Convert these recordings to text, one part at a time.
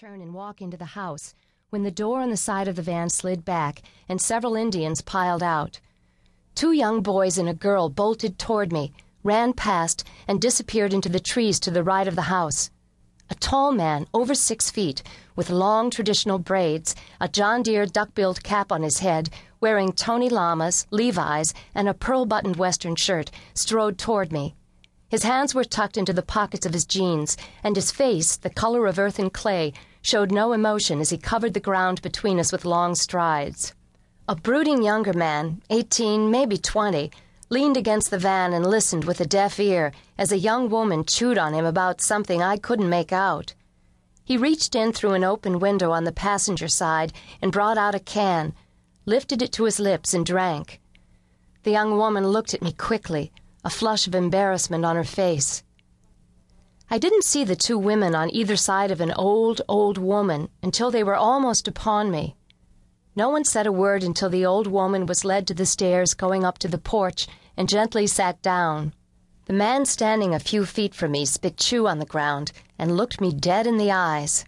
turn and walk into the house when the door on the side of the van slid back and several Indians piled out. Two young boys and a girl bolted toward me, ran past, and disappeared into the trees to the right of the house. A tall man, over six feet, with long traditional braids, a John Deere duck billed cap on his head, wearing Tony Lamas, Levi's, and a pearl buttoned Western shirt, strode toward me. His hands were tucked into the pockets of his jeans, and his face, the color of earth and clay, showed no emotion as he covered the ground between us with long strides. A brooding younger man, eighteen, maybe twenty, leaned against the van and listened with a deaf ear as a young woman chewed on him about something I couldn't make out. He reached in through an open window on the passenger side and brought out a can, lifted it to his lips, and drank. The young woman looked at me quickly, a flush of embarrassment on her face. I didn't see the two women on either side of an old, old woman until they were almost upon me. No one said a word until the old woman was led to the stairs going up to the porch and gently sat down. The man standing a few feet from me spit chew on the ground and looked me dead in the eyes.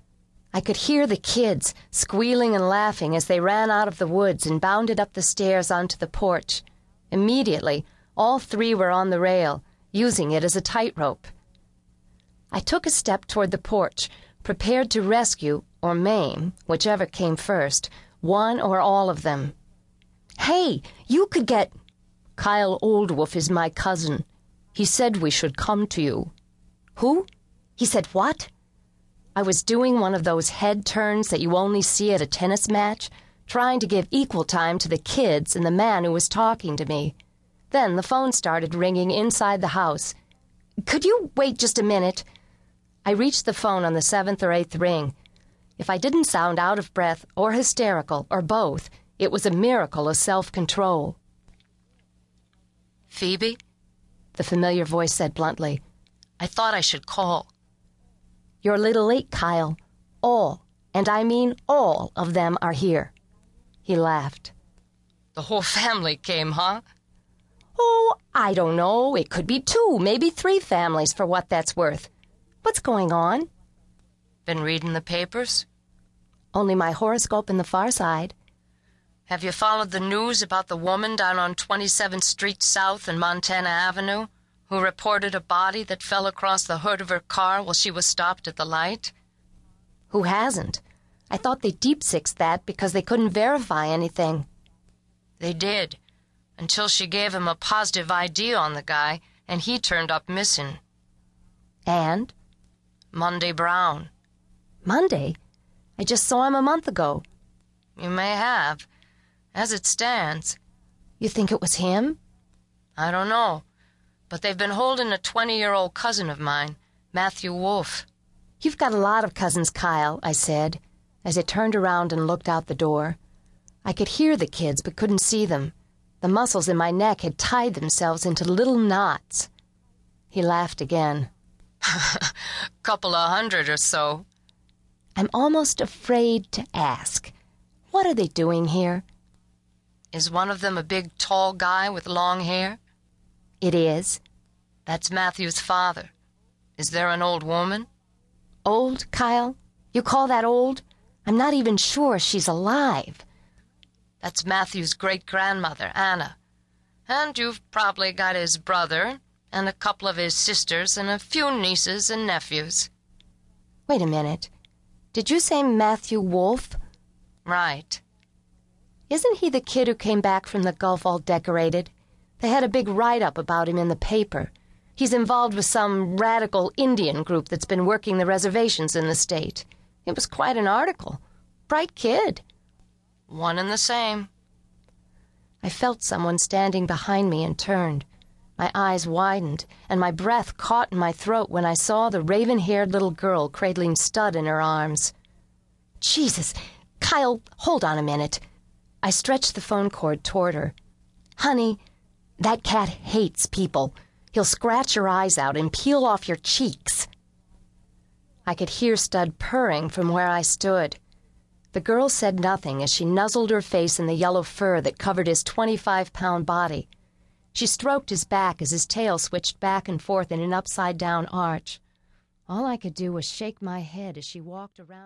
I could hear the kids squealing and laughing as they ran out of the woods and bounded up the stairs onto the porch. Immediately, all three were on the rail, using it as a tightrope. I took a step toward the porch, prepared to rescue or maim, whichever came first, one or all of them. Hey, you could get. Kyle Oldwolf is my cousin. He said we should come to you. Who? He said what? I was doing one of those head turns that you only see at a tennis match, trying to give equal time to the kids and the man who was talking to me. Then the phone started ringing inside the house. Could you wait just a minute? I reached the phone on the seventh or eighth ring. If I didn't sound out of breath or hysterical or both, it was a miracle of self control. Phoebe? The familiar voice said bluntly. I thought I should call. You're a little late, Kyle. All, and I mean all, of them are here. He laughed. The whole family came, huh? Oh, I don't know. It could be two, maybe three families for what that's worth. What's going on? Been reading the papers? Only my horoscope in the far side. Have you followed the news about the woman down on 27th Street South and Montana Avenue who reported a body that fell across the hood of her car while she was stopped at the light? Who hasn't? I thought they deep sixed that because they couldn't verify anything. They did, until she gave him a positive ID on the guy, and he turned up missing. And? Monday Brown. Monday? I just saw him a month ago. You may have. As it stands. You think it was him? I don't know. But they've been holding a 20 year old cousin of mine, Matthew Wolf. You've got a lot of cousins, Kyle, I said, as I turned around and looked out the door. I could hear the kids, but couldn't see them. The muscles in my neck had tied themselves into little knots. He laughed again. Couple of hundred or so. I'm almost afraid to ask. What are they doing here? Is one of them a big, tall guy with long hair? It is. That's Matthew's father. Is there an old woman? Old, Kyle? You call that old? I'm not even sure she's alive. That's Matthew's great grandmother, Anna. And you've probably got his brother, and a couple of his sisters, and a few nieces and nephews. Wait a minute. Did you say Matthew Wolf? Right. Isn't he the kid who came back from the Gulf all decorated? They had a big write up about him in the paper. He's involved with some radical Indian group that's been working the reservations in the state. It was quite an article. Bright kid. One and the same. I felt someone standing behind me and turned. My eyes widened, and my breath caught in my throat when I saw the raven haired little girl cradling Stud in her arms. Jesus! Kyle, hold on a minute. I stretched the phone cord toward her. Honey, that cat hates people. He'll scratch your eyes out and peel off your cheeks. I could hear Stud purring from where I stood. The girl said nothing as she nuzzled her face in the yellow fur that covered his 25 pound body. She stroked his back as his tail switched back and forth in an upside down arch. All I could do was shake my head as she walked around.